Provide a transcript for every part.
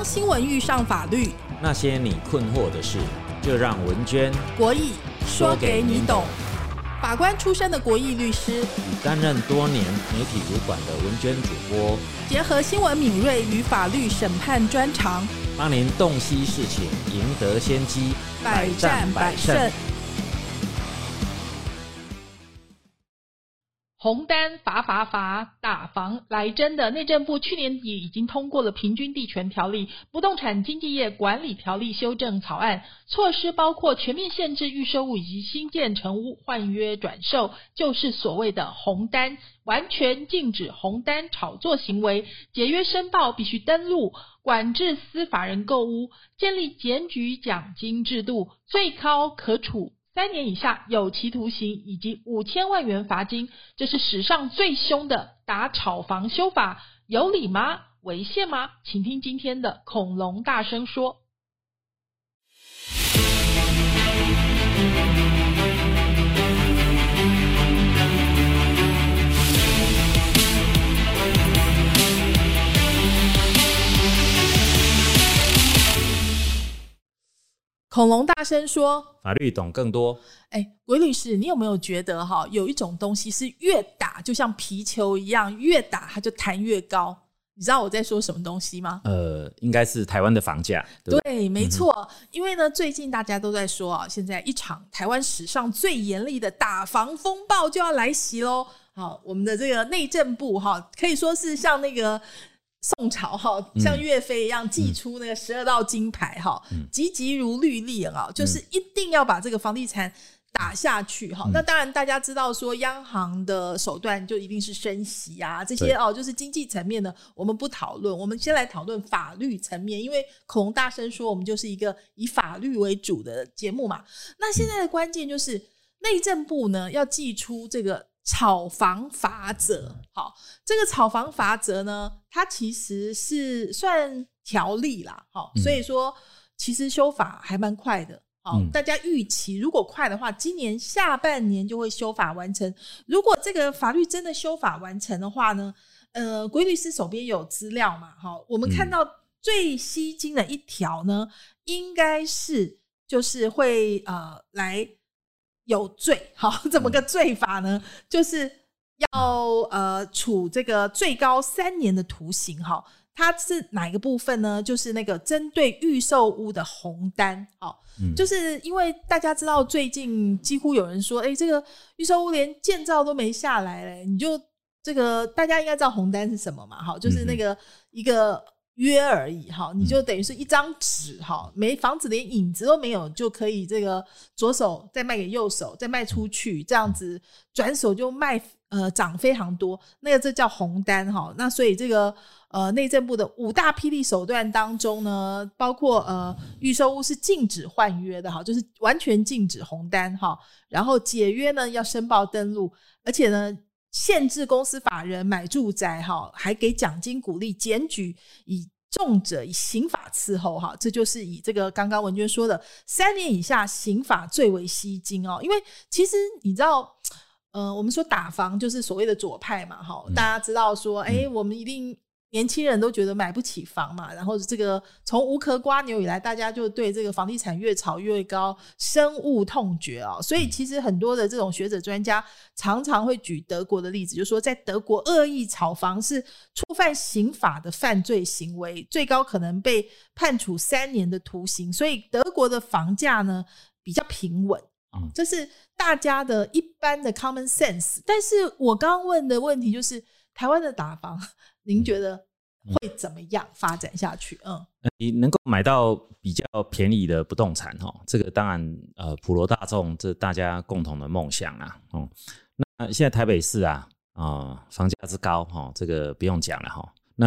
当新闻遇上法律，那些你困惑的事，就让文娟国义说给你懂。法官出身的国义律师，与担任多年媒体主管的文娟主播，结合新闻敏锐与法律审判专长，帮您洞悉事情，赢得先机，百战百胜。红单罚罚罚，打房来真的。内政部去年底已经通过了《平均地权条例》《不动产经纪业管理条例》修正草案，措施包括全面限制预售物以及新建成屋换约转售，就是所谓的红单，完全禁止红单炒作行为，解约申报必须登录，管制司法人购屋，建立检举奖金制度，最高可处。三年以下有期徒刑以及五千万元罚金，这是史上最凶的打炒房修法，有理吗？违宪吗？请听今天的恐龙大声说。恐龙大声说：“法律懂更多。”哎，鬼律师，你有没有觉得哈，有一种东西是越打就像皮球一样，越打它就弹越高？你知道我在说什么东西吗？呃，应该是台湾的房价。对，没错。因为呢，最近大家都在说啊，现在一场台湾史上最严厉的打房风暴就要来袭喽。好，我们的这个内政部哈，可以说是像那个。宋朝哈，像岳飞一样祭出那个十二道金牌哈，急急如律令啊，就是一定要把这个房地产打下去哈。那当然，大家知道说央行的手段就一定是升息啊，这些哦，就是经济层面的，我们不讨论。我们先来讨论法律层面，因为恐龙大声说，我们就是一个以法律为主的节目嘛。那现在的关键就是内政部呢要祭出这个。炒房法则，好，这个炒房法则呢，它其实是算条例啦，好，所以说其实修法还蛮快的，好，大家预期如果快的话，今年下半年就会修法完成。如果这个法律真的修法完成的话呢，呃，鬼律师手边有资料嘛，好，我们看到最吸睛的一条呢，应该是就是会呃来。有罪，好，怎么个罪法呢？就是要呃处这个最高三年的徒刑，哈，它是哪一个部分呢？就是那个针对预售屋的红单，好，就是因为大家知道最近几乎有人说，哎，这个预售屋连建造都没下来嘞，你就这个大家应该知道红单是什么嘛，哈，就是那个一个。约而已哈，你就等于是一张纸哈，没房子连影子都没有，就可以这个左手再卖给右手，再卖出去，这样子转手就卖呃涨非常多，那个这叫红单哈。那所以这个呃内政部的五大霹雳手段当中呢，包括呃预售屋是禁止换约的哈，就是完全禁止红单哈，然后解约呢要申报登录，而且呢。限制公司法人买住宅，哈，还给奖金鼓励，检举以重者以刑法伺候，哈，这就是以这个刚刚文娟说的三年以下刑法最为吸睛哦。因为其实你知道，呃，我们说打房就是所谓的左派嘛，哈，大家知道说，哎，我们一定。年轻人都觉得买不起房嘛，然后这个从无壳瓜牛以来，大家就对这个房地产越炒越高，深恶痛绝啊！所以其实很多的这种学者专家常常会举德国的例子，就说在德国恶意炒房是触犯刑法的犯罪行为，最高可能被判处三年的徒刑。所以德国的房价呢比较平稳，这是大家的一般的 common sense。但是我刚刚问的问题就是台湾的打房。您觉得会怎么样发展下去？嗯，你能够买到比较便宜的不动产，哈，这个当然，呃，普罗大众这大家共同的梦想啊，哦，那现在台北市啊，啊，房价之高，哈，这个不用讲了，哈，那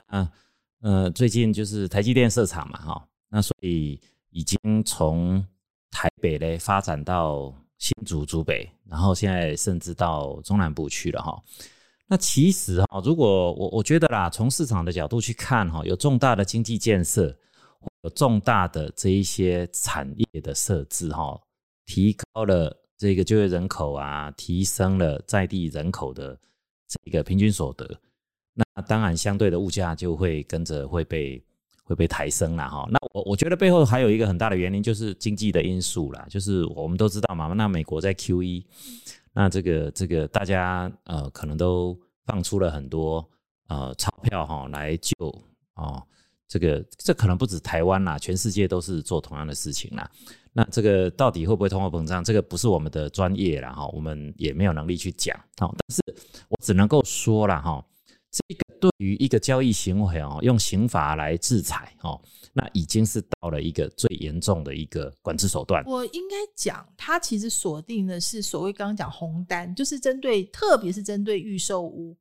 呃，最近就是台积电设厂嘛，哈，那所以已经从台北嘞发展到新竹、竹北，然后现在甚至到中南部去了，哈。那其实哈，如果我我觉得啦，从市场的角度去看哈，有重大的经济建设，有重大的这一些产业的设置哈，提高了这个就业人口啊，提升了在地人口的这个平均所得，那当然相对的物价就会跟着会被会被抬升了哈。那我我觉得背后还有一个很大的原因就是经济的因素啦，就是我们都知道嘛，那美国在 Q E，那这个这个大家呃可能都放出了很多呃钞票哈来救哦，这个这可能不止台湾啦，全世界都是做同样的事情啦。那这个到底会不会通货膨胀？这个不是我们的专业啦哈，我们也没有能力去讲哦。但是我只能够说了哈。这个对于一个交易行为哦，用刑法来制裁哦，那已经是到了一个最严重的一个管制手段。我应该讲，它其实锁定的是所谓刚刚讲红单，就是针对，特别是针对预售屋，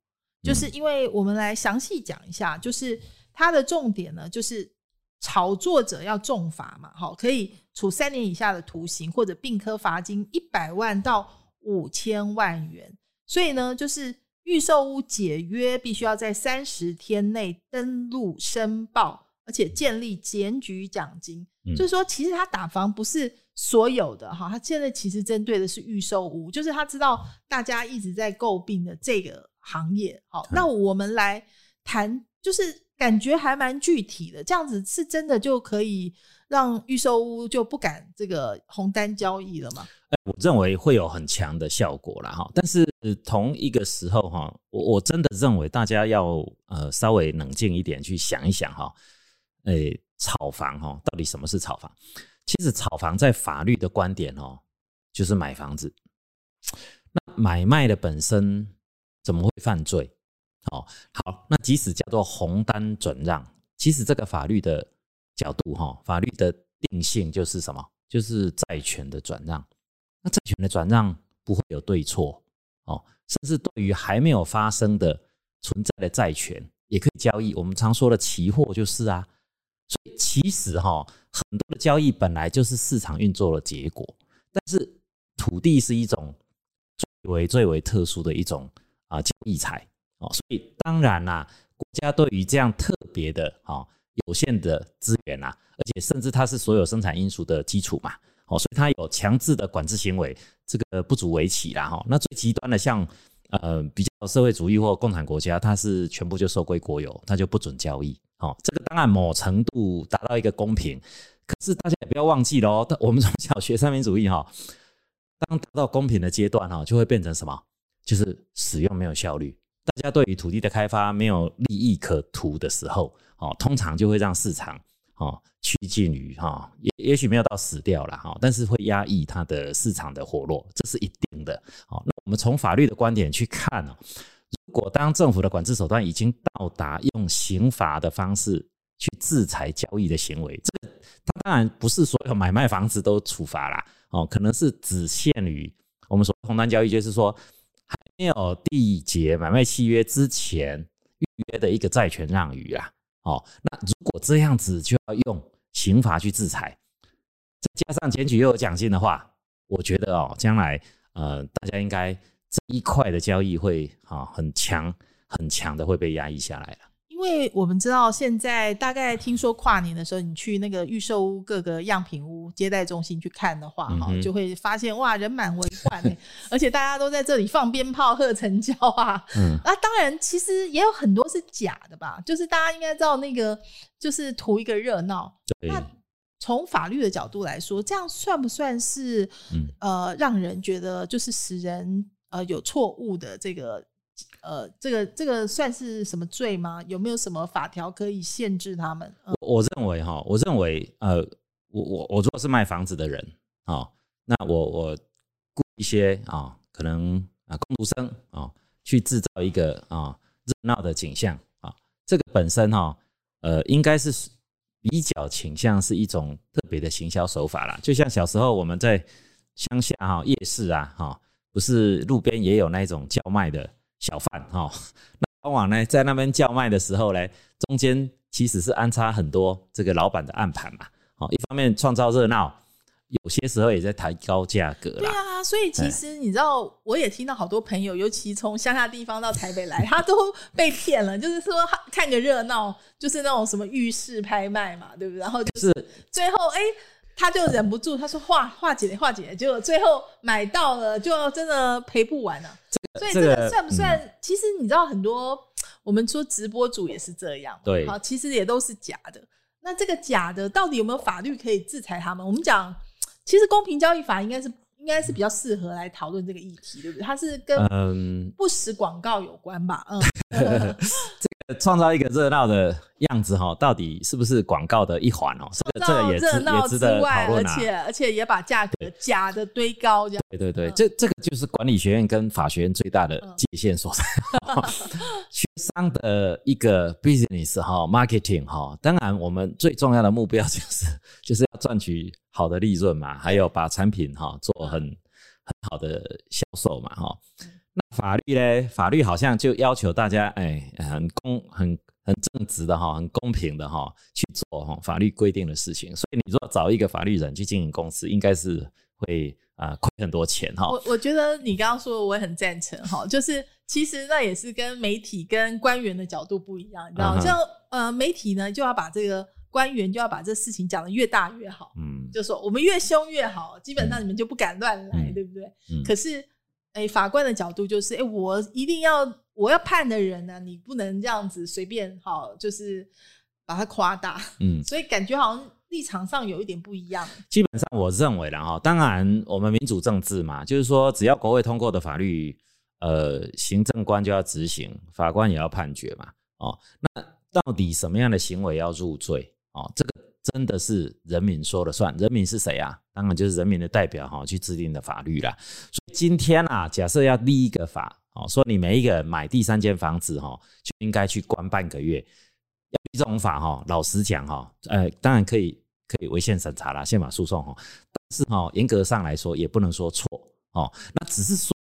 就是因为我们来详细讲一下，就是它的重点呢，就是炒作者要重罚嘛，好，可以处三年以下的徒刑，或者并科罚金一百万到五千万元。所以呢，就是。预售屋解约必须要在三十天内登录申报，而且建立检举奖金。就是说，其实他打房不是所有的哈，他现在其实针对的是预售屋，就是他知道大家一直在诟病的这个行业。好，那我们来谈，就是感觉还蛮具体的，这样子是真的就可以让预售屋就不敢这个红单交易了吗？我认为会有很强的效果了哈，但是同一个时候哈，我我真的认为大家要呃稍微冷静一点去想一想哈，诶，炒房哈，到底什么是炒房？其实炒房在法律的观点哦，就是买房子。那买卖的本身怎么会犯罪？哦，好，那即使叫做红单转让，其实这个法律的角度哈，法律的定性就是什么？就是债权的转让。那债权的转让不会有对错哦，甚至对于还没有发生的存在的债权也可以交易。我们常说的期货就是啊，所以其实哈，很多的交易本来就是市场运作的结果。但是土地是一种最为最为特殊的一种啊交易财哦，所以当然啦，国家对于这样特别的啊有限的资源啊，而且甚至它是所有生产因素的基础嘛。哦，所以它有强制的管制行为，这个不足为奇啦哈。那最极端的，像呃比较社会主义或共产国家，它是全部就收归国有，它就不准交易。哦，这个当然某程度达到一个公平，可是大家也不要忘记喽。我们从小学三民主义哈，当达到公平的阶段哈，就会变成什么？就是使用没有效率，大家对于土地的开发没有利益可图的时候，哦，通常就会让市场。哦，趋近于哈，也也许没有到死掉了哈，但是会压抑它的市场的活络，这是一定的。好，那我们从法律的观点去看哦，如果当政府的管制手段已经到达用刑罚的方式去制裁交易的行为，这个它当然不是所有买卖房子都处罚啦，哦，可能是只限于我们说红单交易，就是说没有缔结买卖契约之前预约的一个债权让与啊。哦，那如果这样子就要用刑罚去制裁，再加上检举又有奖金的话，我觉得哦，将来呃，大家应该这一块的交易会啊很强很强的会被压抑下来了。因为我们知道，现在大概听说跨年的时候，你去那个预售屋各个样品屋接待中心去看的话，哈，就会发现哇，人满为患 而且大家都在这里放鞭炮、喝成交啊。嗯，那当然，其实也有很多是假的吧？就是大家应该知道，那个就是图一个热闹。那从法律的角度来说，这样算不算是呃，让人觉得就是使人呃有错误的这个？呃，这个这个算是什么罪吗？有没有什么法条可以限制他们？我我认为哈，我认为呃，我我我如果是卖房子的人啊，那我我雇一些啊，可能啊工读生啊，去制造一个啊热闹的景象啊，这个本身哈，呃，应该是比较倾向是一种特别的行销手法啦。就像小时候我们在乡下哈夜市啊哈，不是路边也有那种叫卖的。小贩哈，那往往呢，在那边叫卖的时候呢，中间其实是安插很多这个老板的暗盘嘛。哦，一方面创造热闹，有些时候也在抬高价格啦。对啊，所以其实你知道，我也听到好多朋友，尤其从乡下地方到台北来，他都被骗了，就是说看个热闹，就是那种什么浴室拍卖嘛，对不对？然后就是最后哎。他就忍不住，他说：“化化解，化解。”结果最后买到了，就真的赔不完了。所以这个算不算？其实你知道，很多我们说直播主也是这样，对，好，其实也都是假的。那这个假的到底有没有法律可以制裁他们？我们讲，其实公平交易法应该是应该是比较适合来讨论这个议题，对不对？它是跟嗯，不实广告有关吧？嗯，这个创造一个热闹的样子哈，到底是不是广告的一环哦？这个这个也值也值得讨论啊。且而且也把价格假的堆高，这样对对对，嗯这这个就是管理学院跟法学院最大的嗯界限所在。学商的一个 business 哈，marketing 哈，当然我们最重要的目标就是 就是要赚取好的利润嘛，还有把产品哈做很很好的销售嘛哈。那法律呢？法律好像就要求大家哎，很公很很正直的哈，很公平的哈去做哈法律规定的事情。所以你如果找一个法律人去经营公司，应该是会啊、亏很多钱哈。我我觉得你刚刚说的我也很赞成哈，就是其实那也是跟媒体跟官员的角度不一样，你知道像呃媒体呢就要把这个官员就要把这事情讲得越大越好，嗯，就说我们越凶越好，基本上你们就不敢乱来，嗯对不对？嗯可是哎法官的角度就是哎我一定要我要判的人呢、你不能这样子随便好就是把它夸大，嗯，所以感觉好像立场上有一点不一样。基本上我认为啦哈，当然我们民主政治嘛，就是说只要国会通过的法律，呃，行政官就要执行，法官也要判决嘛。哦，那到底什么样的行为要入罪？哦，这个真的是人民说了算。人民是谁啊？当然就是人民的代表哈、去制定的法律啦。所以今天啊，假设要立一个法，哦，说你每一个人买第三间房子哈、就应该去关半个月。要这种法哈、老实讲哈、呃，当然可以可以违宪审查啦，宪法诉讼哈，但是哈、严格上来说也不能说错哦。那只是说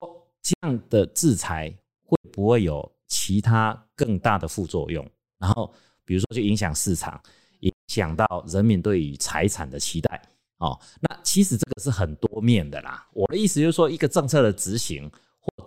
这样的制裁会不会有其他更大的副作用？然后比如说就影响市场，影响到人民对于财产的期待哦。那其实这个是很多面的啦。我的意思就是说，一个政策的执行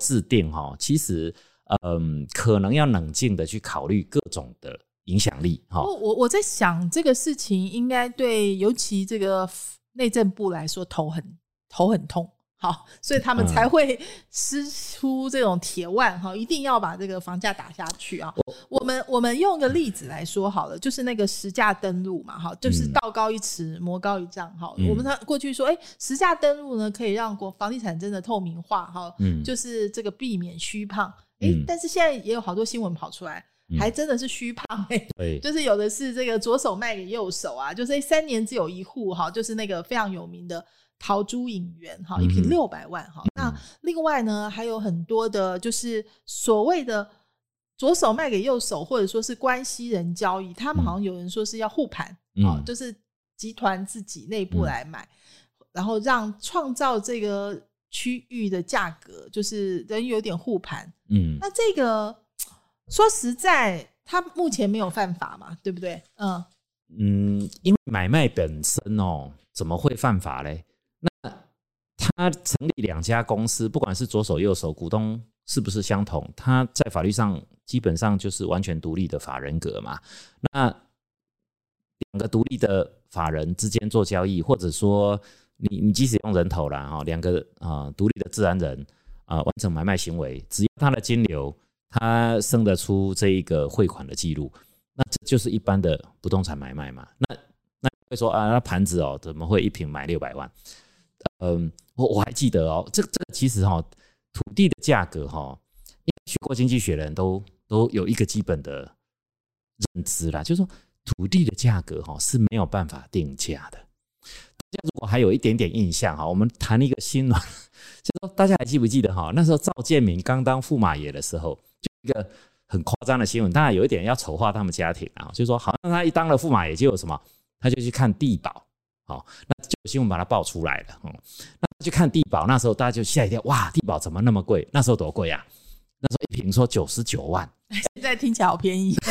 制定哈，其实嗯，可能要冷静的去考虑各种的影响力哈。我我我在想这个事情应该对，尤其这个内政部来说头很头很痛，好，所以他们嗯。才会施出这种铁腕哈，一定要把这个房价打下去啊。我们我们用个例子来说好了，就是那个实价登录嘛，哈，就是嗯道高一尺，魔高一丈，哈。嗯。我们他过去说，哎，实价登录呢可以让国房地产真的透明化，哈，嗯。就是这个避免虚胖。哎、嗯但是现在也有好多新闻跑出来，嗯。还真的是虚胖哎、对，就是有的是这个左手卖给右手啊，就是三年只有一户哈，就是那个非常有名的桃珠影园哈，一平嗯哼六百万哈。那另外呢，还有很多的，就是所谓的左手卖给右手，或者说是关系人交易，他们好像有人说是要护盘就是集团自己内部嗯来买，然后让创造这个区域的价格，就是人有点护盘。嗯那这个说实在，他目前没有犯法嘛，对不对？嗯，嗯，因为买卖本身哦，怎么会犯法嘞？他成立两家公司，不管是左手右手，股东是不是相同？他在法律上基本上就是完全独立的法人格嘛。那两个独立的法人之间做交易，或者说你你即使用人头啦，哈，两个啊、独立的自然人啊、完成买卖行为，只要他的金流他生得出这一个汇款的记录，那这就是一般的不动产买卖嘛。那那会说啊，那盘子哦，怎么会一平买六百万？嗯，我我还记得哦，这这个其实哈、土地的价格哈、学过经济学的人都都有一个基本的认知啦，就是说土地的价格哈、是没有办法定价的。大家如果还有一点点印象哈，我们谈一个新闻，就说大家还记不记得哈？那时候赵建明刚当驸马爷的时候，就一个很夸张的新闻，当然有一点要丑化他们家庭啊，就是说好像他一当了驸马爷就有什么，他就去看地保，好，那就有新闻把它爆出来了，哦，那去看地保，那时候大家就吓一跳，哇，地保怎么那么贵？那时候多贵啊？那时候一平说九十九万，现在听起来好便宜。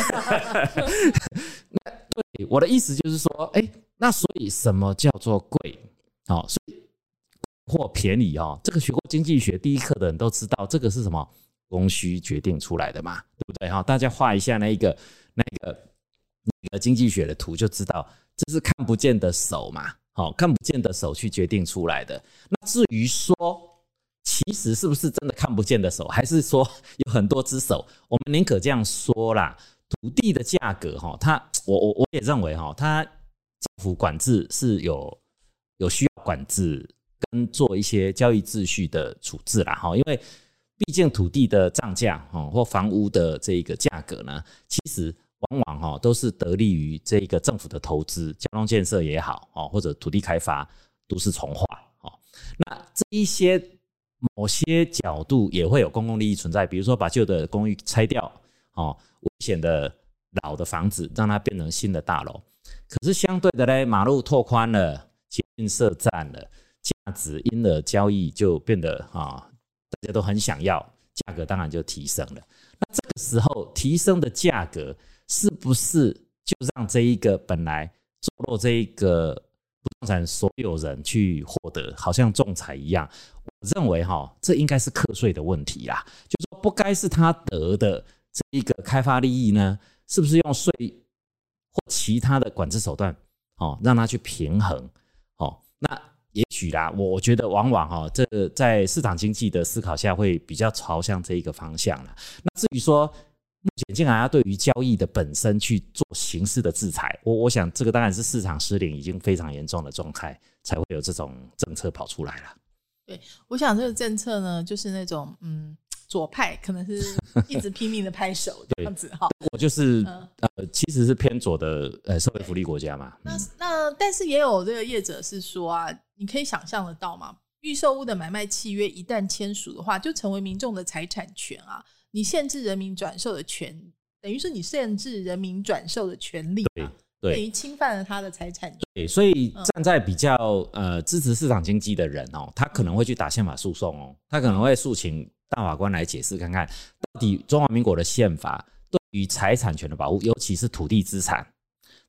那对，我的意思就是说，哎、那所以什么叫做贵？哦，所以或便宜哦，这个学过经济学第一课的人都知道，这个是什么供需决定出来的嘛，对不对？哈、大家画一下那一个那个那个经济学的图，就知道这是看不见的手嘛，好、看不见的手去决定出来的。那至于说，其实是不是真的看不见的手，还是说有很多只手？我们宁可这样说啦。土地的价格哈，它我我我也认为哈，它政府管制是有有需要管制跟做一些交易秩序的处置啦哈，因为毕竟土地的涨价哈或房屋的这个价格呢，其实往往哈都是得利于这个政府的投资、交通建设也好哦，或者土地开发、都市重化哦，那这一些某些角度也会有公共利益存在，比如说把旧的公寓拆掉哦。危险的老的房子，让它变成新的大楼。可是相对的嘞，马路拓宽了，捷运设站了，价值因而交易就变得啊，大家都很想要，价格当然就提升了。那这个时候提升的价格，是不是就让这一个本来坐落这一个不动产所有人去获得，好像仲裁一样？我认为哈，这应该是课税的问题啦，就说不该是他得的。这一个开发利益呢，是不是用税或其他的管制手段，哦，让它去平衡，哦，那也许啦，我我觉得往往哈，这在市场经济的思考下，会比较朝向这一个方向了。那至于说前竟然要对于交易的本身去做刑事的制裁，我我想这个当然是市场失灵已经非常严重的状态，才会有这种政策跑出来了。对，我想这个政策呢，就是那种嗯。左派可能是一直拼命的拍手 这样子哈，我就是呃，其实是偏左的呃社会福利国家嘛。那那但是也有这个业者是说啊，你可以想象得到嘛？预售屋的买卖契约一旦签署的话，就成为民众的财产权啊。你限制人民转售的权，等于是你限制人民转售的权利，对，等于侵犯了他的财产权。对，所以站在比较呃支持市场经济的人哦，他可能会去打宪法诉讼哦，他可能会诉请。大法官来解释看看，到底中华民国的宪法对于财产权的保护，尤其是土地资产，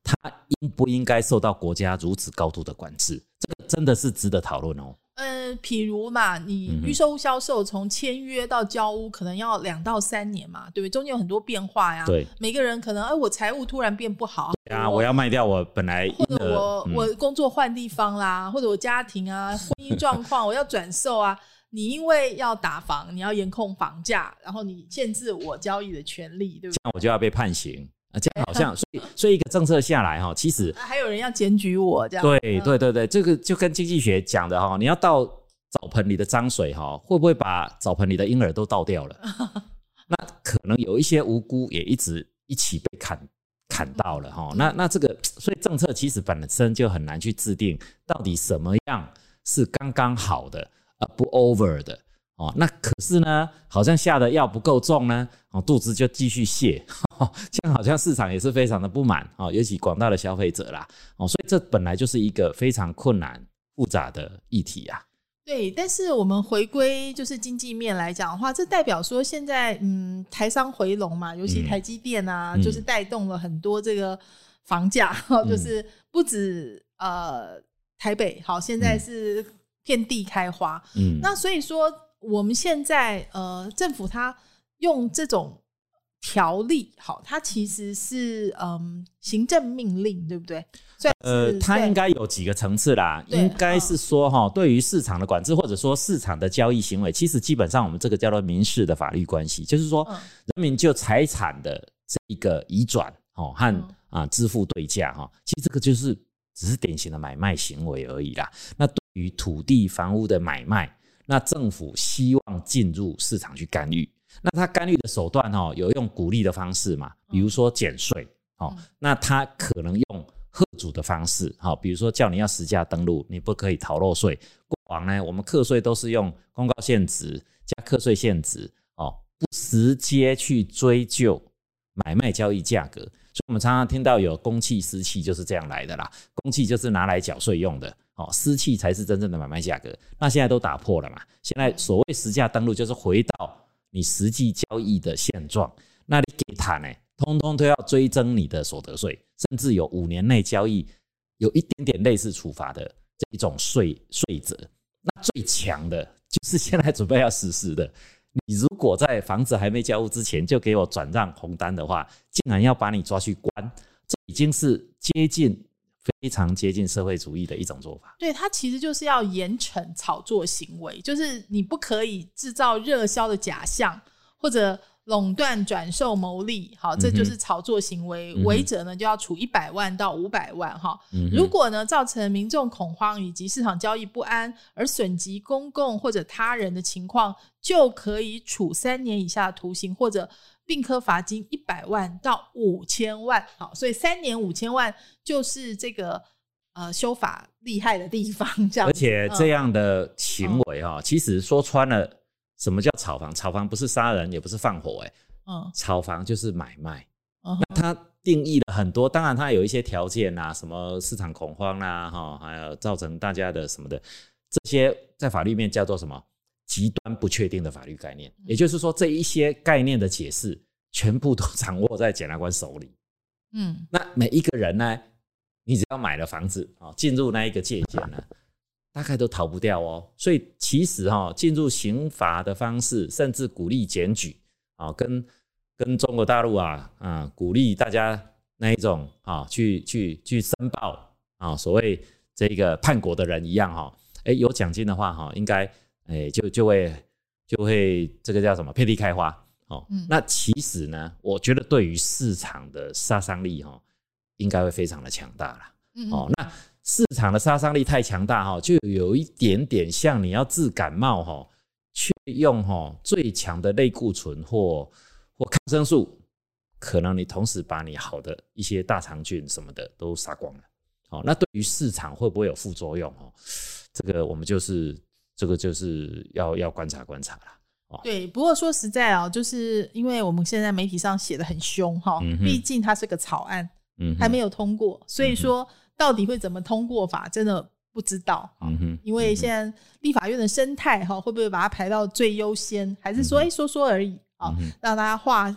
它应不应该受到国家如此高度的管制？这个真的是值得讨论哦。呃，譬如嘛，你预售销售从签约到交屋，可能要两到三年嘛，对不对？中间有很多变化呀。对，每个人可能，哎，我财务突然变不好，啊，我要卖掉我本来，或者我我工作换地方啦，或者我家庭啊，婚姻状况，我要转售啊。你因为要打房，你要严控房价，然后你限制我交易的权利，对不对？这样我就要被判刑啊！这样好像，所以所以一个政策下来哈，其实还有人要检举我这样。对对对对，这个就跟经济学讲的哈，你要倒澡盆里的脏水哈，会不会把澡盆里的婴儿都倒掉了？那可能有一些无辜也一直一起被砍砍到了哈。那那这个，所以政策其实本身就很难去制定，到底什么样是刚刚好的。啊，不 over 的哦，那可是呢，好像下的药不够重呢，哦，肚子就继续泻，这样好像市场也是非常的不满哦，尤其广大的消费者啦，哦，所以这本来就是一个非常困难复杂的议题啊。对，但是我们回归就是经济面来讲的话，这代表说现在嗯，台商回笼嘛，尤其台积电啊，就是带动了很多这个房价，就是不止呃台北，好，现在是。遍地开花，嗯，那所以说我们现在呃，政府它用这种条例，好，它其实是嗯行政命令，对不对？呃，它应该有几个层次啦，应该是说哈，对于市场的管制或者说市场的交易行为，其实基本上我们这个叫做民事的法律关系，就是说人民就财产的这一个移转哦和啊支付对价哈，其实这个就是只是典型的买卖行为而已啦，那。对于土地房屋的买卖，那政府希望进入市场去干预，那他干预的手段哦，有用鼓励的方式嘛？比如说减税哦，那他可能用贺主的方式，好，比如说叫你要实价登录，你不可以逃漏税。过往呢，我们课税都是用公告限值加课税限值哦，不直接去追究买卖交易价格，所以我们常常听到有公器私器就是这样来的啦，公器就是拿来缴税用的。哦，私契才是真正的买卖价格。那现在都打破了嘛？现在所谓实价登录，就是回到你实际交易的现状。那你给他呢，通通都要追征你的所得税，甚至有五年内交易有一点点类似处罚的这一种税税则。那最强的就是现在准备要实施的，你如果在房子还没交屋之前就给我转让红单的话，竟然要把你抓去关，这已经是接近。非常接近社会主义的一种做法，对它其实就是要严惩炒作行为，就是你不可以制造热销的假象，或者垄断、转售、牟利，好，这就是炒作行为。违者呢就要处一百万到五百万，哈。如果呢造成民众恐慌以及市场交易不安而损及公共或者他人的情况，就可以处三年以下的徒刑或者并科罚金一百万到五千万。好，所以三年五千万就是这个呃修法厉害的地方。这样，而且这样的行为哈，其实说穿了。什么叫炒房？炒房不是杀人，也不是放火，哎，嗯，炒房就是买卖。那它定义了很多，当然它有一些条件啊，什么市场恐慌啦，哈，还有造成大家的什么的，这些在法律面叫做什么极端不确定的法律概念。也就是说，这一些概念的解释全部都 掌握在检察官手里。嗯，那每一个人呢，你只要买了房子啊，进入那一个界限呢。大概都逃不掉哦，所以其实哈，进入刑罚的方式，甚至鼓励检举啊，跟跟中国大陆啊啊，鼓励大家那一种啊，去去去申报啊，所谓这个叛国的人一样哈，哎，有奖金的话哈，应该哎就就会就会这个叫什么遍地开花哦。那其实呢，我觉得对于市场的杀伤力哈，应该会非常的强大了。哦，那。市场的杀伤力太强大哈，就有一点点像你要治感冒哈，却用哈最强的类固醇或或抗生素，可能你同时把你好的一些大肠菌什么的都杀光了。好，那对于市场会不会有副作用哦？这个我们就是这个就是要要观察观察了。哦，对，不过说实在哦，就是因为我们现在媒体上写的很凶哈，毕竟它是个草案，嗯，还没有通过，所以说。到底会怎么通过法，真的不知道啊。因为现在立法院的生态哈，会不会把它排到最优先，还是说哎说说而已啊？让大家化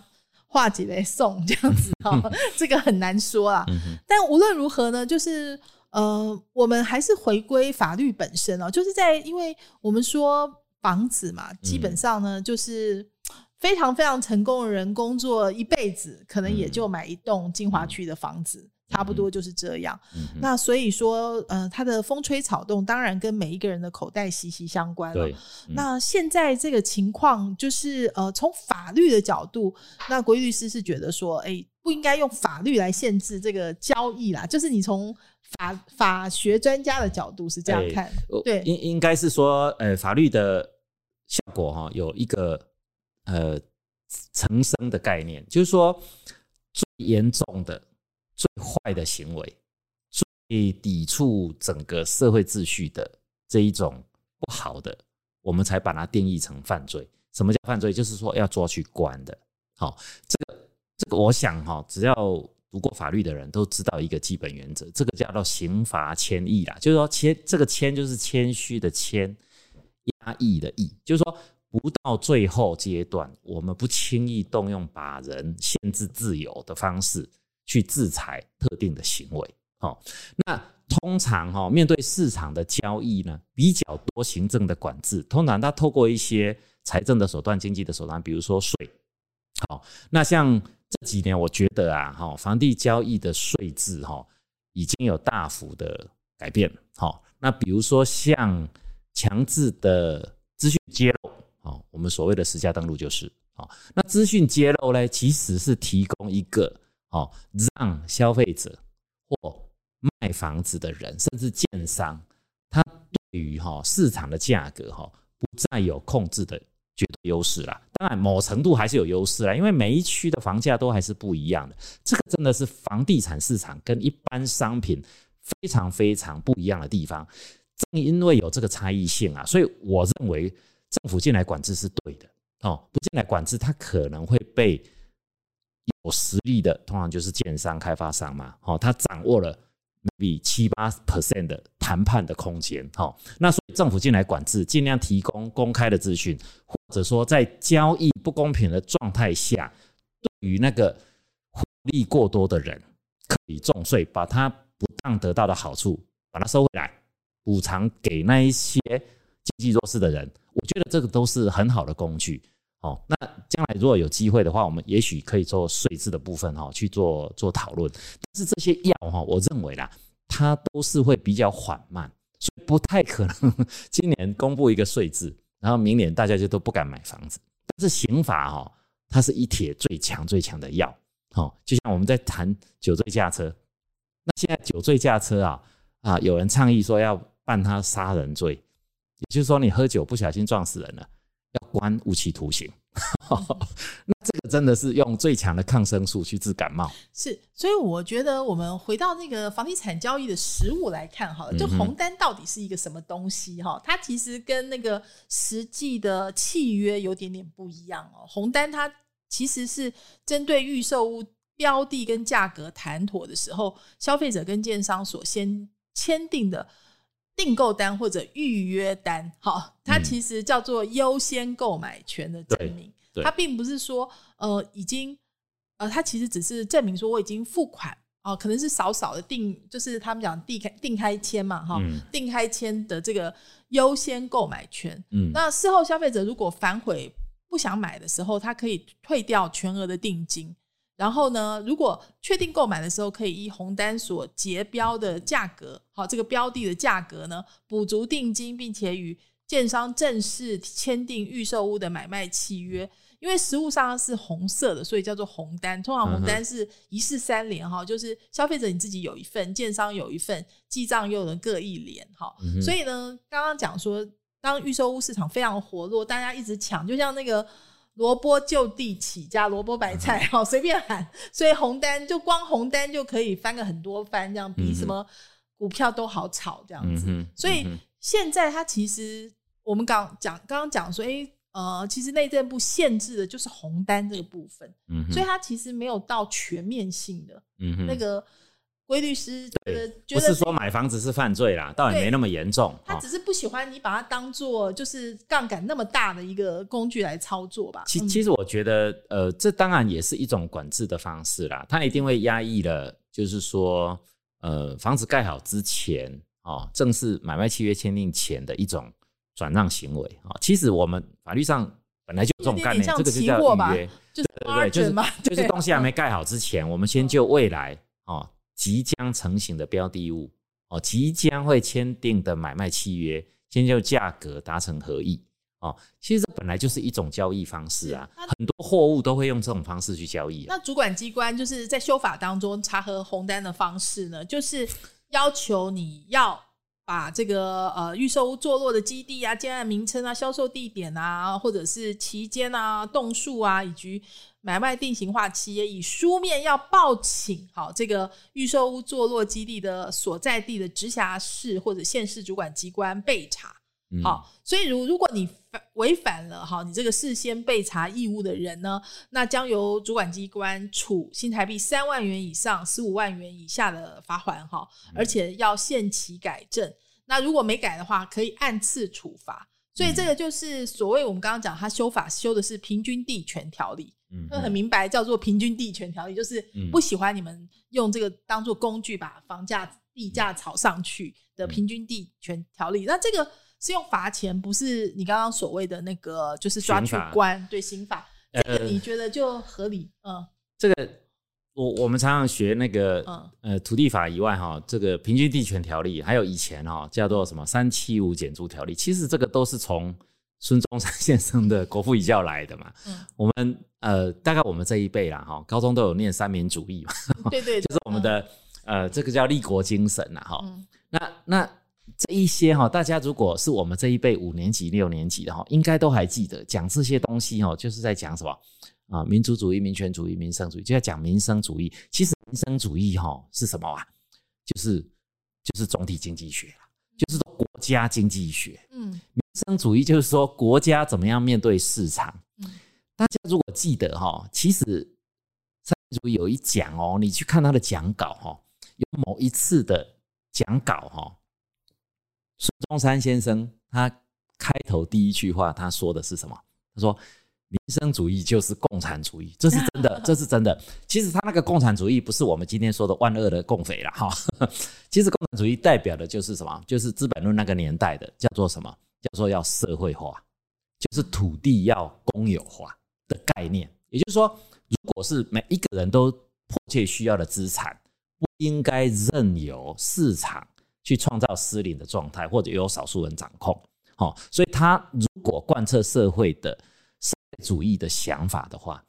化解来送这样子哈，这个很难说啊。但无论如何呢，就是呃，我们还是回归法律本身哦，就是在因为我们说房子嘛，基本上呢，就是非常非常成功的人工作一辈子，可能也就买一栋金华区的房子。差不多就是这样。那所以说，呃，它的风吹草动，当然跟每一个人的口袋息息相关了。那现在这个情况，就是呃，从法律的角度，那国义律师是觉得说，哎，不应该用法律来限制这个交易啦。就是你从法法学专家的角度是这样看，对，应应该是说，呃，法律的效果哈，有一个呃成生的概念，就是说最严重的。最坏的行为，最抵触整个社会秩序的这一种不好的，我们才把它定义成犯罪。什么叫犯罪？就是说要抓去关的。好，这个这个，我想哈，只要读过法律的人都知道一个基本原则，这个叫做刑罚谦抑啦。就是说谦，这个谦就是谦虚的谦，压抑的抑，就是说不到最后阶段，我们不轻易动用把人限制自由的方式。去制裁特定的行为，好，那通常哈面对市场的交易呢，比较多行政的管制，通常它透过一些财政的手段、经济的手段，比如说税，好，那像这几年我觉得啊，哈，房地交易的税制哈已经有大幅的改变，好，那比如说像强制的资讯揭露，好，我们所谓的实价登录就是，好，那资讯揭露呢，其实是提供一个。哦，让消费者或卖房子的人，甚至建商，他对于哈市场的价格哈不再有控制的绝对优势了。当然，某程度还是有优势啦，因为每一区的房价都还是不一样的。这个真的是房地产市场跟一般商品非常非常不一样的地方。正因为有这个差异性啊，所以我认为政府进来管制是对的。哦，不进来管制，它可能会被。有实力的通常就是建商、开发商嘛，哦，他掌握了比七八 percent 的谈判的空间，哦，那所以政府进来管制，尽量提供公开的资讯，或者说在交易不公平的状态下，对于那个获利过多的人，可以重税，把他不当得到的好处把它收回来，补偿给那一些经济弱势的人，我觉得这个都是很好的工具。哦，那将来如果有机会的话，我们也许可以做税制的部分哈，去做做讨论。但是这些药哈，我认为啦，它都是会比较缓慢，所以不太可能 今年公布一个税制，然后明年大家就都不敢买房子。但是刑法哈，它是一帖最强最强的药。哦，就像我们在谈酒醉驾车，那现在酒醉驾车啊啊，有人倡议说要办他杀人罪，也就是说你喝酒不小心撞死人了，要关无期徒刑。那这个真的是用最强的抗生素去治感冒。是，所以我觉得我们回到那个房地产交易的实物来看，哈，就红单到底是一个什么东西？哈，它其实跟那个实际的契约有点点不一样哦。红单它其实是针对预售屋标的跟价格谈妥的时候，消费者跟建商所先签订的。订购单或者预约单，好，它其实叫做优先购买权的证明。它并不是说，呃，已经，呃，它其实只是证明说我已经付款，哦，可能是少少的定，就是他们讲定开定开签嘛，哈，定开签的这个优先购买权。嗯，那事后消费者如果反悔不想买的时候，他可以退掉全额的定金。然后呢，如果确定购买的时候，可以依红单所结标的价格，好，这个标的的价格呢，补足定金，并且与建商正式签订预售屋的买卖契约。因为实物上是红色的，所以叫做红单。通常红单是一式三联，哈，就是消费者你自己有一份，建商有一份，记账又能各一联，哈。所以呢，刚刚讲说，当预售屋市场非常活络，大家一直抢，就像那个。萝卜就地起价，萝卜白菜哈，随便喊，所以红单就光红单就可以翻个很多番，这样比什么股票都好炒这样子。所以现在它其实我们刚讲刚刚讲说，哎呃，其实内政部限制的就是红单这个部分，所以它其实没有到全面性的那个。规律师觉得不是说买房子是犯罪啦，倒也没那么严重。他只是不喜欢你把它当做就是杠杆那么大的一个工具来操作吧。其其实我觉得，呃，这当然也是一种管制的方式啦。他一定会压抑了，就是说，呃，房子盖好之前，哦，正式买卖契约签订前的一种转让行为啊。其实我们法律上本来就有这种概念，这个就叫预约，就是对，就是就是东西还没盖好之前，我们先就未来哦。即将成型的标的物哦，即将会签订的买卖契约，先就价格达成合意哦。其实这本来就是一种交易方式啊，很多货物都会用这种方式去交易。那主管机关就是在修法当中查核红单的方式呢，就是要求你要把这个呃预售屋坐落的基地啊、建案名称啊、销售地点啊，或者是期间啊、栋数啊，以及。买卖定型化企业以书面要报请好这个预售屋坐落基地的所在地的直辖市或者县市主管机关备查，好，所以如如果你违反了哈，你这个事先备查义务的人呢，那将由主管机关处新台币三万元以上十五万元以下的罚款哈，而且要限期改正。那如果没改的话，可以按次处罚。所以这个就是所谓我们刚刚讲，他修法修的是平均地权条例。那很明白，叫做平均地权条例，就是不喜欢你们用这个当做工具把房价地价炒上去的平均地权条例。那这个是用罚钱，不是你刚刚所谓的那个，就是抓去关对刑法。这个你觉得就合理？嗯，这个我我们常常学那个呃土地法以外哈，这个平均地权条例，还有以前哈叫做什么三七五减租条例，其实这个都是从。孙中山先生的国父遗教来的嘛，我们呃大概我们这一辈啦哈，高中都有念三民主义嘛，对对，就是我们的呃这个叫立国精神呐哈。那那这一些哈，大家如果是我们这一辈五年级六年级的哈，应该都还记得讲这些东西哦，就是在讲什么啊？民族主义、民权主义、民生主义，就在讲民生主义。其实民生主义哈是什么啊？就是就是总体经济学就是说国家经济学。嗯，民生主义就是说国家怎么样面对市场。嗯，大家如果记得哈，其实三民主有一讲哦，你去看他的讲稿哈，有某一次的讲稿哈，孙中山先生他开头第一句话他说的是什么？他说。民生主义就是共产主义，这是真的，这是真的。其实他那个共产主义不是我们今天说的万恶的共匪了哈。其实共产主义代表的就是什么？就是资本论那个年代的叫做什么？叫做要社会化，就是土地要公有化的概念。也就是说，如果是每一个人都迫切需要的资产，不应该任由市场去创造失灵的状态，或者由少数人掌控。好，所以他如果贯彻社会的。主义的想法的话，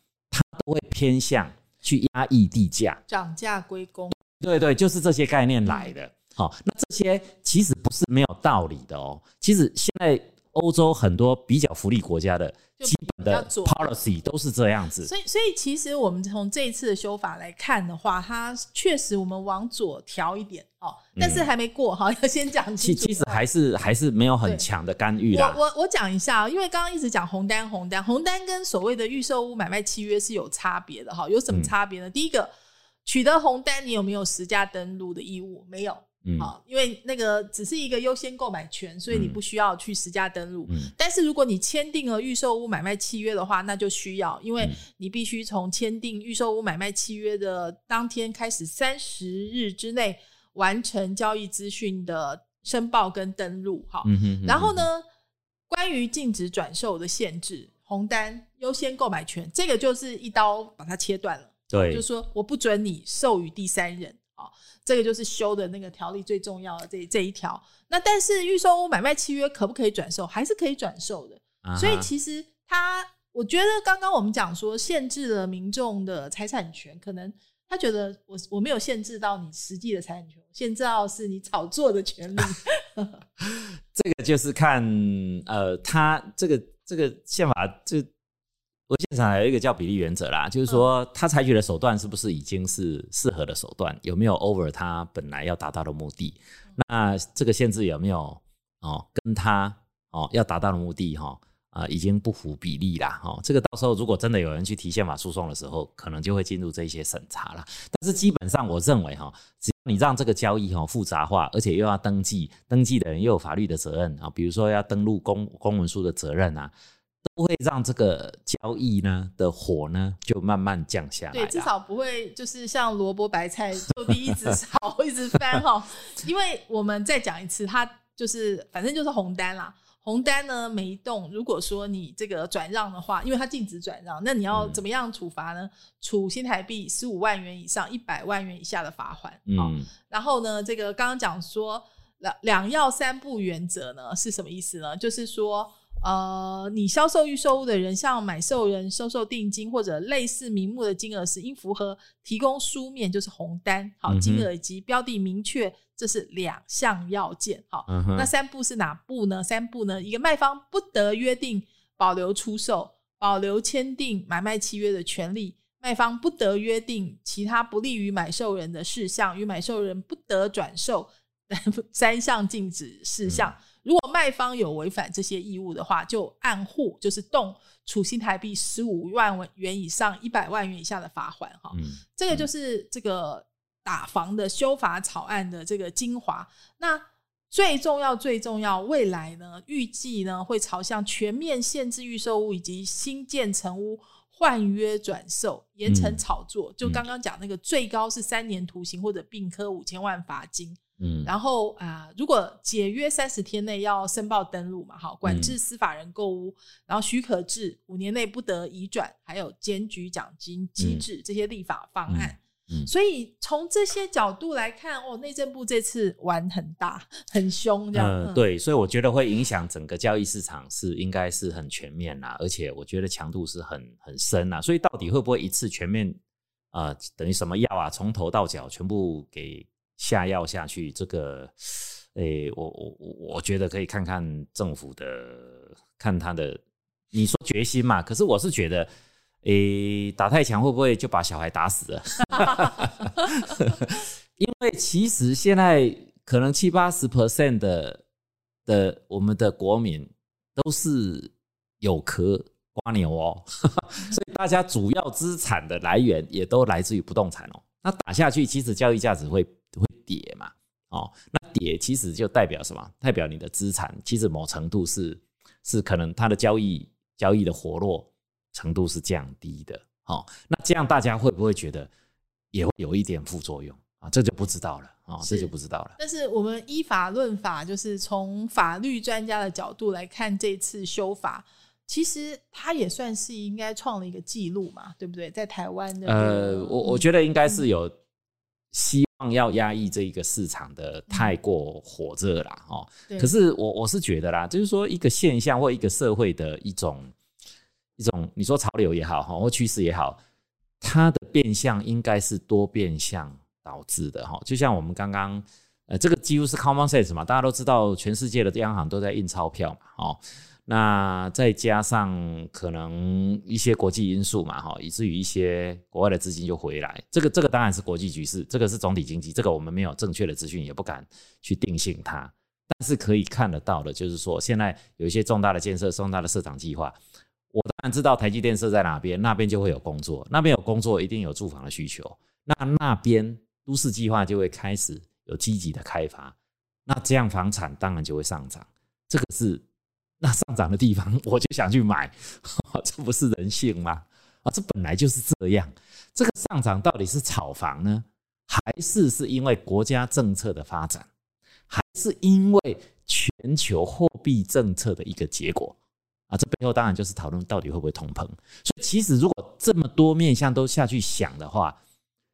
都会偏向去压抑地价，涨价归公。对对，就是这些概念来的。好，那这些其实不是没有道理的哦。其实现在欧洲很多比较福利国家的基本的 policy 都是这样子。所以，所以其实我们从这一次的修法来看的话，它确实我们往左调一点哦，但是还没过哈，要先讲清楚。其实还是还是没有很强的干预啦。我我我讲一下，因为刚刚一直讲红单红单红单跟所谓的预售屋买卖契约是有差别的哈，有什么差别呢？第一个，取得红单你有没有实价登录的义务？没有。好，因为那个只是一个优先购买权，所以你不需要去实价登录。但是如果你签订了预售屋买卖契约的话，那就需要，因为你必须从签订预售屋买卖契约的当天开始三十日之内完成交易资讯的申报跟登录。好，然后呢，关于禁止转售的限制，红单优先购买权，这个就是一刀把它切断了。对，就是说我不准你授予第三人。好，这个就是修的那个条例最重要的这这一条。那但是预售屋买卖契约可不可以转售？还是可以转售的。所以其实他，我觉得刚刚我们讲说限制了民众的财产权，可能他觉得我我没有限制到你实际的财产权，限制到是你炒作的权利。这个就是看呃，他这个这个宪法这。我现场有一个叫比例原则啦，就是说他采取的手段是不是已经是适合的手段，有没有 over 他本来要达到的目的？那这个限制有没有哦，跟他哦要达到的目的哈啊已经不符比例啦哈。这个到时候如果真的有人去提宪法诉讼的时候，可能就会进入这些审查了。但是基本上我认为哈，只要你让这个交易哈复杂化，而且又要登记，登记的人又有法律的责任啊，比如说要登录公公文书的责任啊。都会让这个交易呢的火呢就慢慢降下来，对，至少不会就是像萝卜白菜就地一直炒 一直翻哈。因为我们再讲一次，它就是反正就是红单啦。红单呢每一栋，如果说你这个转让的话，因为它禁止转让，那你要怎么样处罚呢？处新台币十五万元以上一百万元以下的罚款。嗯，然后呢，这个刚刚讲说两两要三不原则呢是什么意思呢？就是说。呃，你销售预售物的人向买受人收受定金或者类似名目的金额时，应符合提供书面就是红单，好金额以及标的明确，这是两项要件。好，那三步是哪步呢？三步呢，一个卖方不得约定保留出售、保留签订买卖契约的权利；卖方不得约定其他不利于买受人的事项，与买受人不得转售 三项禁止事项。如果卖方有违反这些义务的话，就按户就是动处新台币十五万元以上一百万元以下的罚款哈。这个就是这个打房的修法草案的这个精华。那最重要最重要，未来呢预计呢会朝向全面限制预售屋以及新建成屋换约转售，严惩炒作。就刚刚讲那个最高是三年徒刑或者并科五千万罚金。嗯，然后啊，如果解约三十天内要申报登录嘛，好，管制司法人购物，然后许可制五年内不得移转，还有检举奖金机制这些立法方案。嗯，所以从这些角度来看，哦，内政部这次玩很大很凶，这样。嗯，对，所以我觉得会影响整个交易市场是应该是很全面啦，而且我觉得强度是很很深啦。所以到底会不会一次全面啊，等于什么药啊，从头到脚全部给。下药下去，这个，诶，我我我我觉得可以看看政府的，看他的，你说决心嘛？可是我是觉得，诶，打太强会不会就把小孩打死了？因为其实现在可能七八十 percent 的的我们的国民都是有壳瓜牛哦，所以大家主要资产的来源也都来自于不动产哦。那打下去，其实交易价值会。跌嘛，哦，那跌其实就代表什么？代表你的资产其实某程度是是可能它的交易交易的活络程度是降低的，哦，那这样大家会不会觉得也会有一点副作用啊？这就不知道了，哦，这就不知道了。但是我们依法论法，就是从法律专家的角度来看，这次修法其实它也算是应该创了一个记录嘛，对不对？在台湾的，呃，我我觉得应该是有希。要压抑这一个市场的太过火热啦，哦，可是我我是觉得啦，就是说一个现象或一个社会的一种一种，你说潮流也好，哈，或趋势也好，它的变相应该是多变相导致的哈。就像我们刚刚，呃，这个几乎是 common sense 嘛，大家都知道，全世界的央行都在印钞票嘛，哦。那再加上可能一些国际因素嘛，哈，以至于一些国外的资金就回来。这个这个当然是国际局势，这个是总体经济，这个我们没有正确的资讯，也不敢去定性它。但是可以看得到的，就是说现在有一些重大的建设、重大的市场计划。我当然知道台积电设在哪边，那边就会有工作，那边有工作一定有住房的需求，那那边都市计划就会开始有积极的开发，那这样房产当然就会上涨。这个是。那上涨的地方，我就想去买，这不是人性吗？啊，这本来就是这样。这个上涨到底是炒房呢，还是是因为国家政策的发展，还是因为全球货币政策的一个结果？啊，这背后当然就是讨论到底会不会通膨。所以，其实如果这么多面向都下去想的话，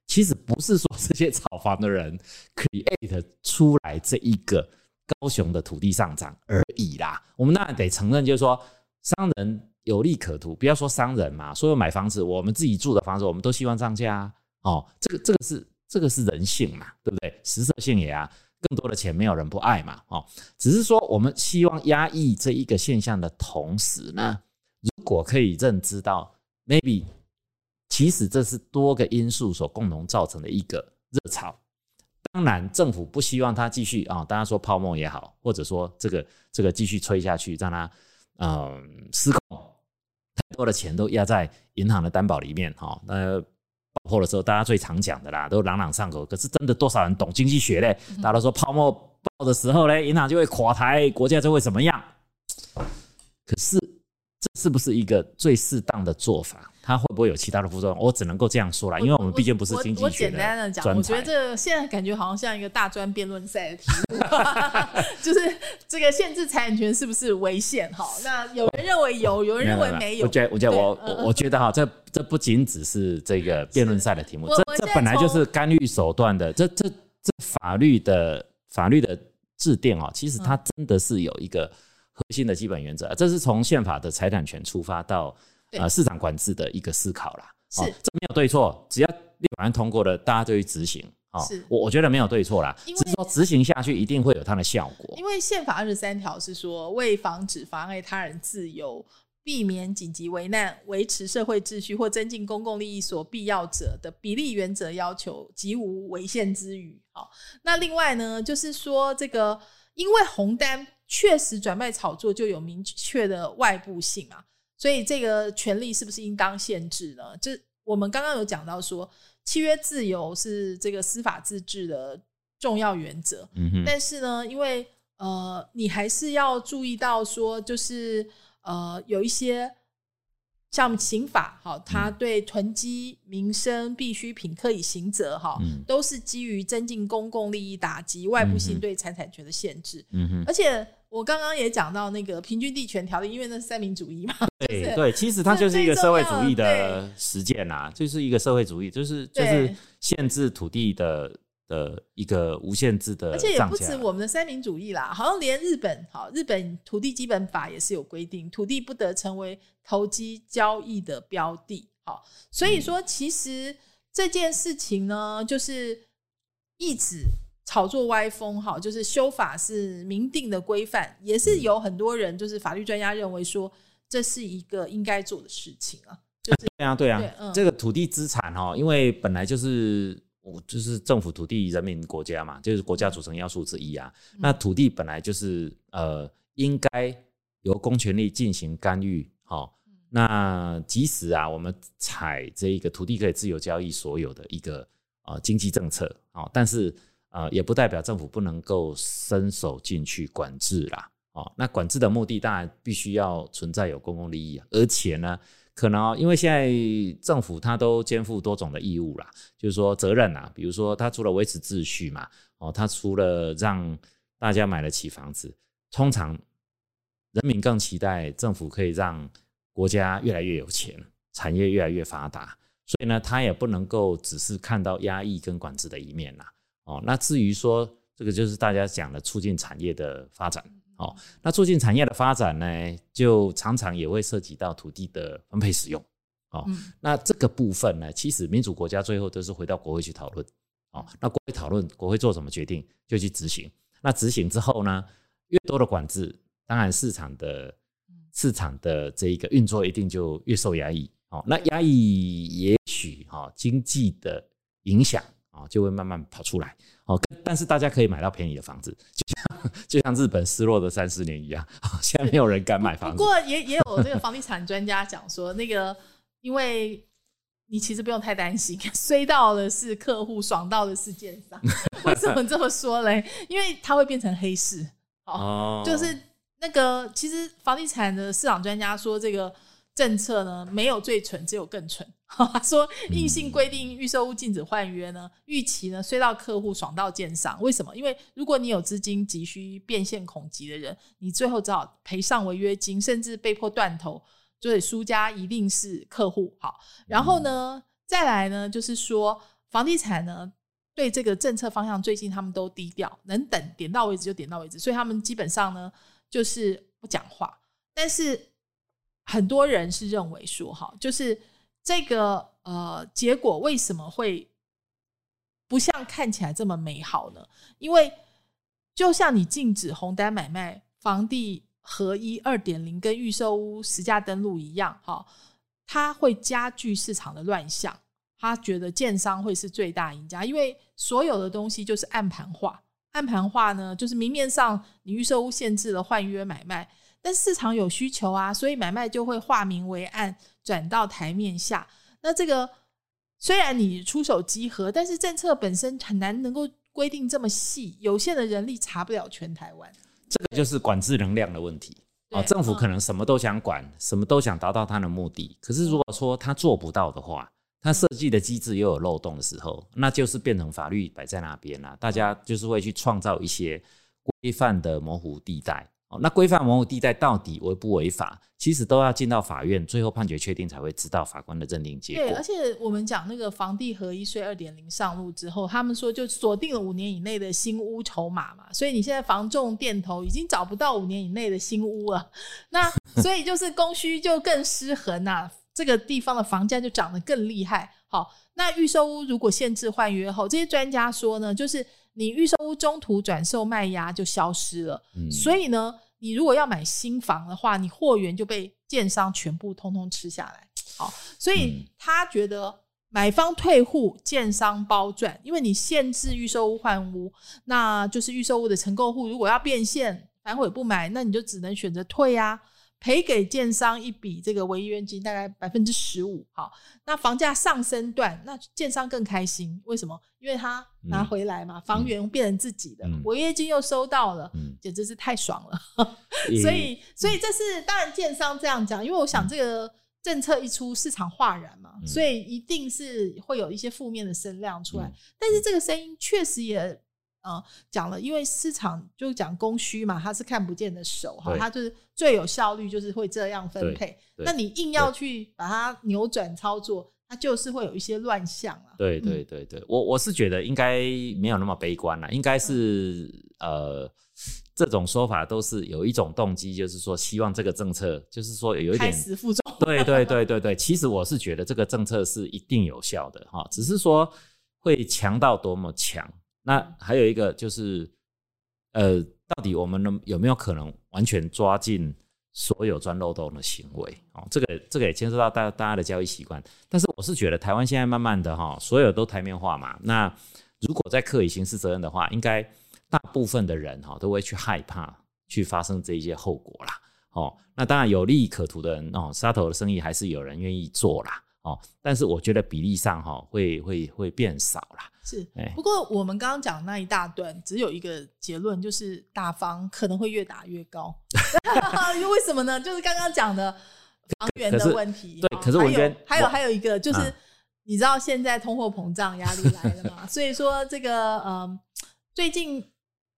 其实不是说这些炒房的人 create 出来这一个。高雄的土地上涨而已啦，我们当然得承认，就是说商人有利可图。不要说商人嘛，所有买房子，我们自己住的房子，我们都希望涨价哦。这个这个是这个是人性嘛，对不对？实色性也啊，更多的钱没有人不爱嘛，哦。只是说我们希望压抑这一个现象的同时呢，如果可以认知到，maybe 其实这是多个因素所共同造成的一个热潮。当然，政府不希望它继续啊，大家说泡沫也好，或者说这个这个继续吹下去，让它嗯失控，太多的钱都压在银行的担保里面哈。那爆破的时候，大家最常讲的啦，都朗朗上口。可是真的多少人懂经济学嘞？大家都说泡沫爆的时候嘞，银行就会垮台，国家就会怎么样？可是这是不是一个最适当的做法？它会不会有其他的副作用？我只能够这样说了，因为我们毕竟不是经济学我简单的讲，我觉得这现在感觉好像像一个大专辩论赛的题目，就是这个限制财产权是不是违宪？哈，那有人认为有，有人认为没有。我觉得，我觉得我我我觉得哈，这这不仅只是这个辩论赛的题目，这这本来就是干预手段的，这这这法律的法律的制定啊，其实它真的是有一个核心的基本原则，这是从宪法的财产权出发到。呃，市场管制的一个思考啦，是这没有对错，只要立法院通过了，大家就去执行啊。是，我我觉得没有对错啦，只是说执行下去一定会有它的效果。因为宪法二十三条是说，为防止妨碍他人自由、避免紧急危难、维持社会秩序或增进公共利益所必要者的比例原则要求，即无违宪之余。好，那另外呢，就是说这个，因为红单确实转卖炒作就有明确的外部性啊。所以这个权利是不是应当限制呢？这我们刚刚有讲到说，契约自由是这个司法自治的重要原则。嗯哼。但是呢，因为呃，你还是要注意到说，就是呃，有一些像刑法，哈，它对囤积民生必需品可以刑责，哈，都是基于增进公共利益、打击外部性对财产权的限制。嗯哼。而且。我刚刚也讲到那个平均地权条例，因为那是三民主义嘛。对对，其实它就是一个社会主义的实践呐，就是一个社会主义，就是就是限制土地的的一个无限制的。而且也不止我们的三民主义啦，好像连日本，好日本土地基本法也是有规定，土地不得成为投机交易的标的。好，所以说其实这件事情呢，就是一直。炒作歪风，哈，就是修法是明定的规范，也是有很多人就是法律专家认为说这是一个应该做的事情啊。就是对啊，对啊，这个土地资产哈，因为本来就是我就是政府、土地、人民、国家嘛，就是国家组成要素之一啊。那土地本来就是呃，应该由公权力进行干预，哈。那即使啊，我们采这一个土地可以自由交易所有的一个呃经济政策啊，但是。啊，也不代表政府不能够伸手进去管制啦。哦，那管制的目的当然必须要存在有公共利益，而且呢，可能因为现在政府它都肩负多种的义务啦，就是说责任啊，比如说它除了维持秩序嘛，哦，它除了让大家买得起房子，通常人民更期待政府可以让国家越来越有钱，产业越来越发达，所以呢，它也不能够只是看到压抑跟管制的一面啦。哦，那至于说这个就是大家讲的促进产业的发展，哦，那促进产业的发展呢，就常常也会涉及到土地的分配使用，哦。嗯那这个部分呢，其实民主国家最后都是回到国会去讨论。哦，那国会讨论，国会做什么决定就去执行。那执行之后呢，越多的管制，当然市场的市场的这一个运作一定就越受压抑。哦，那压抑也许哈、经济的影响啊、就会慢慢跑出来。哦，但是大家可以买到便宜的房子，就像就像日本失落的三十年一样，现在没有人敢买房子。不过也也有这个房地产专家讲说，那个因为你其实不用太担心，衰到的是客户，爽到的是建商。为什么这么说嘞？因为它会变成黑市。哦就是那个，其实房地产的市场专家说，这个政策呢没有最蠢，只有更蠢。他说硬性规定预售屋禁止换约呢，预期呢衰到客户，爽到建商。为什么？因为如果你有资金急需变现恐急的人，你最后只好赔上违约金，甚至被迫断头，所以输家一定是客户。好，然后呢，再来呢，就是说房地产呢。对这个政策方向，最近他们都低调，能等点到为止就点到为止，所以他们基本上呢就是不讲话。但是很多人是认为说，哈，就是这个呃结果为什么会不像看起来这么美好呢？因为就像你禁止红单买卖、房地合一二点零跟预售屋实价登录一样，哈，它会加剧市场的乱象。他觉得建商会是最大赢家，因为所有的东西就是暗盘化。暗盘化呢，就是明面上你预售屋限制了换约买卖，但市场有需求啊，所以买卖就会化名为暗，转到台面下。那这个虽然你出手集合，但是政策本身很难能够规定这么细，有限的人力查不了全台湾。这个就是管制能量的问题。啊哦，政府嗯可能什么都想管，什么都想达到他的目的。可是如果说他做不到的话，他设计的机制又有漏洞的时候，那就是变成法律摆在那边啦、大家就是会去创造一些规范的模糊地带。哦，那规范文物地带到底违不违法，其实都要进到法院，最后判决确定才会知道法官的认定结果对，而。且我们讲那个房地合一税二点零上路之后，他们说就锁定了五年以内的新屋筹码嘛，所以你现在房仲店头已经找不到五年以内的新屋了，那 所以就是供需就更失衡呐、这个地方的房价就涨得更厉害。好，那预售屋如果限制换约后，这些专家说呢，就是你预售屋中途转售卖压就消失了，嗯所以呢，你如果要买新房的话，你货源就被建商全部通通吃下来。好，所以嗯他觉得买方退户，建商包赚，因为你限制预售屋换屋，那就是预售屋的承购户如果要变现反悔不买，那你就只能选择退啊。赔给建商一笔这个违约金，大概百分之十五。好，那房价上升段，那建商更开心，为什么？因为他拿回来嘛，房源变成自己的，嗯违约金又收到了，嗯，简直是太爽了。所以，所以这是当然，建商这样讲，因为我想这个政策一出，市场哗然嘛，嗯所以一定是会有一些负面的声量出来。嗯但是这个声音确实也呃讲了，因为市场就讲供需嘛，它是看不见的手哈，它就是最有效率，就是会这样分配。那你硬要去把它扭转操作，它就是会有一些乱象啊。对嗯对对对，我我是觉得应该没有那么悲观了，应该是呃这种说法都是有一种动机，就是说希望这个政策就是说有一开点始负重。对对对对对，其实我是觉得这个政策是一定有效的哈，只是说会强到多么强。那还有一个就是，呃，到底我们能有没有可能完全抓进所有钻漏洞的行为？哦，这个这个也牵涉到大大家的交易习惯。但是我是觉得台湾现在慢慢的哈，所有都台面化嘛。那如果在刻以刑事责任的话，应该大部分的人哈都会去害怕去发生这一些后果啦。哦，那当然有利可图的人哦，杀头的生意还是有人愿意做啦。哦，但是我觉得比例上哈会会会变少啦。是哎，不过我们刚刚讲那一大段，只有一个结论，就是打房可能会越打越高。因为为什么呢？就是刚刚讲的房源的问题。对可是我觉得还有还有一个就是啊，你知道现在通货膨胀压力来了嘛？所以说这个嗯，最近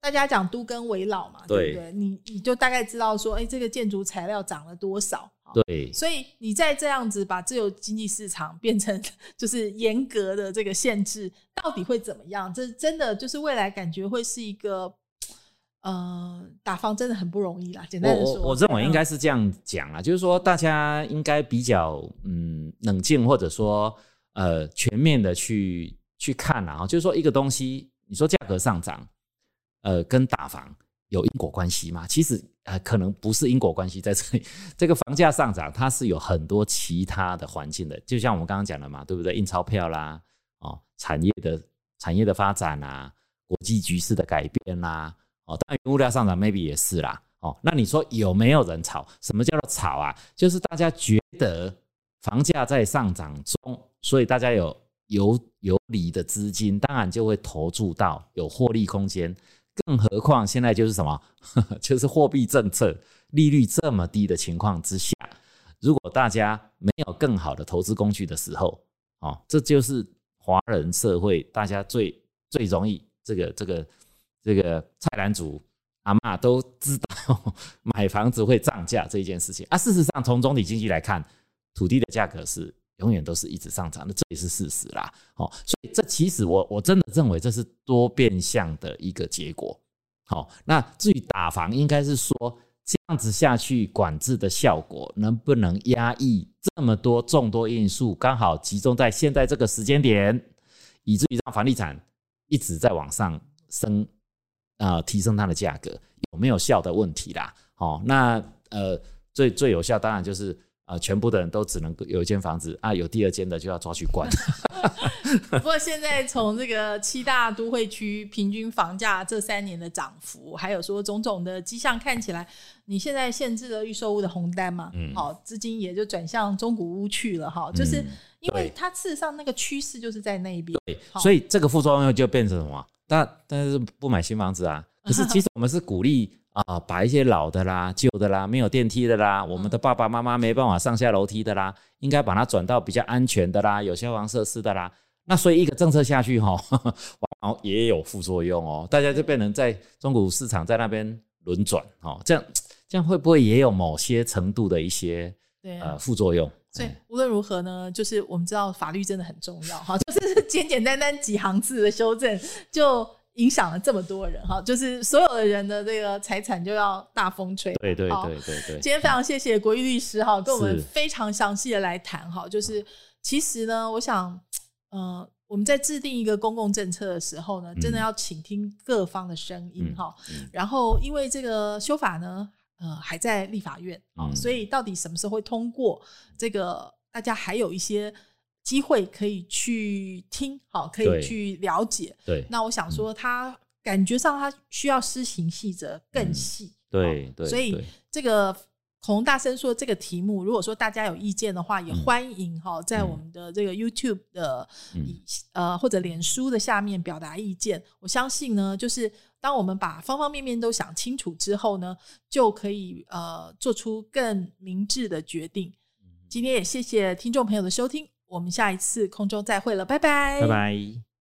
大家讲都跟为老嘛，对对不对？你你就大概知道说，哎，这个建筑材料涨了多少。好对，所以你再这样子把自由经济市场变成 就是严格的这个限制，到底会怎么样？这真的就是未来感觉会是一个呃，打房真的很不容易啦。简单的说，我认为应该是这样讲啊，就是说大家应该比较嗯冷静，或者说呃全面的去去看啊，就是说一个东西，你说价格上涨，呃，跟打房有因果关系吗？其实呃可能不是因果关系在这里，这个房价上涨它是有很多其他的环境的，就像我们刚刚讲的嘛，对不对？印钞票啦，哦，产业的产业的发展啊，国际局势的改变啦。哦，当然物料上涨，maybe 也是啦。哦，那你说有没有人炒？什么叫做炒啊？就是大家觉得房价在上涨中，所以大家有有有理的资金，当然就会投注到有获利空间。更何况现在就是什么？就是货币政策利率这么低的情况之下，如果大家没有更好的投资工具的时候，哦，这就是华人社会大家最最容易这个这个。这个菜篮族阿妈都知道 买房子会涨价这一件事情啊。事实上，从总体经济来看，土地的价格是永远都是一直上涨的，这也是事实啦。好，所以这其实我我真的认为这是多变相的一个结果。好，那至于打房，应该是说这样子下去管制的效果能不能压抑这么多众多因素，刚好集中在现在这个时间点，以至于让房地产一直在往上升。啊，提升它的价格有没有效的问题啦？好，那呃，最最有效当然就是啊，全部的人都只能有一间房子啊，有第二间的就要抓去关。不过现在从这个七大都会区平均房价这三年的涨幅，还有说种种的迹象看起来，你现在限制了预售屋的红单嘛？嗯，好，资金也就转向中古屋去了哈，就是因为它事实上那个趋势就是在那一边，对，所以这个副作用就变成什么？但但是不买新房子啊？可是其实我们是鼓励啊，把一些老的啦、旧的啦、没有电梯的啦，我们的爸爸妈妈没办法上下楼梯的啦，应该把它转到比较安全的啦、有消防设施的啦。那所以一个政策下去哈，往往也有副作用哦。大家就变成在中古市场在那边轮转哦，这样这样会不会也有某些程度的一些呃副作用？所以无论如何呢，就是我们知道法律真的很重要哈，就是 简简单单几行字的修正就影响了这么多人哈，就是所有的人的这个财产就要大风吹。对对对对对。今天非常谢谢国玉律师哈，跟我们非常详细的来谈哈，就是其实呢，我想，呃，我们在制定一个公共政策的时候呢，真的要倾听各方的声音哈，然后因为这个修法呢。呃，还在立法院啊，所以到底什么时候会通过？这个大家还有一些机会可以去听，好，可以去了解。对，那我想说，他感觉上他需要施行细则更细。对对，所以这个孔大声说这个题目，如果说大家有意见的话，也欢迎哈，在我们的这个 YouTube 的呃或者脸书的下面表达意见。我相信呢，就是。当我们把方方面面都想清楚之后呢，就可以呃做出更明智的决定。今天也谢谢听众朋友的收听，我们下一次空中再会了，拜拜，拜拜。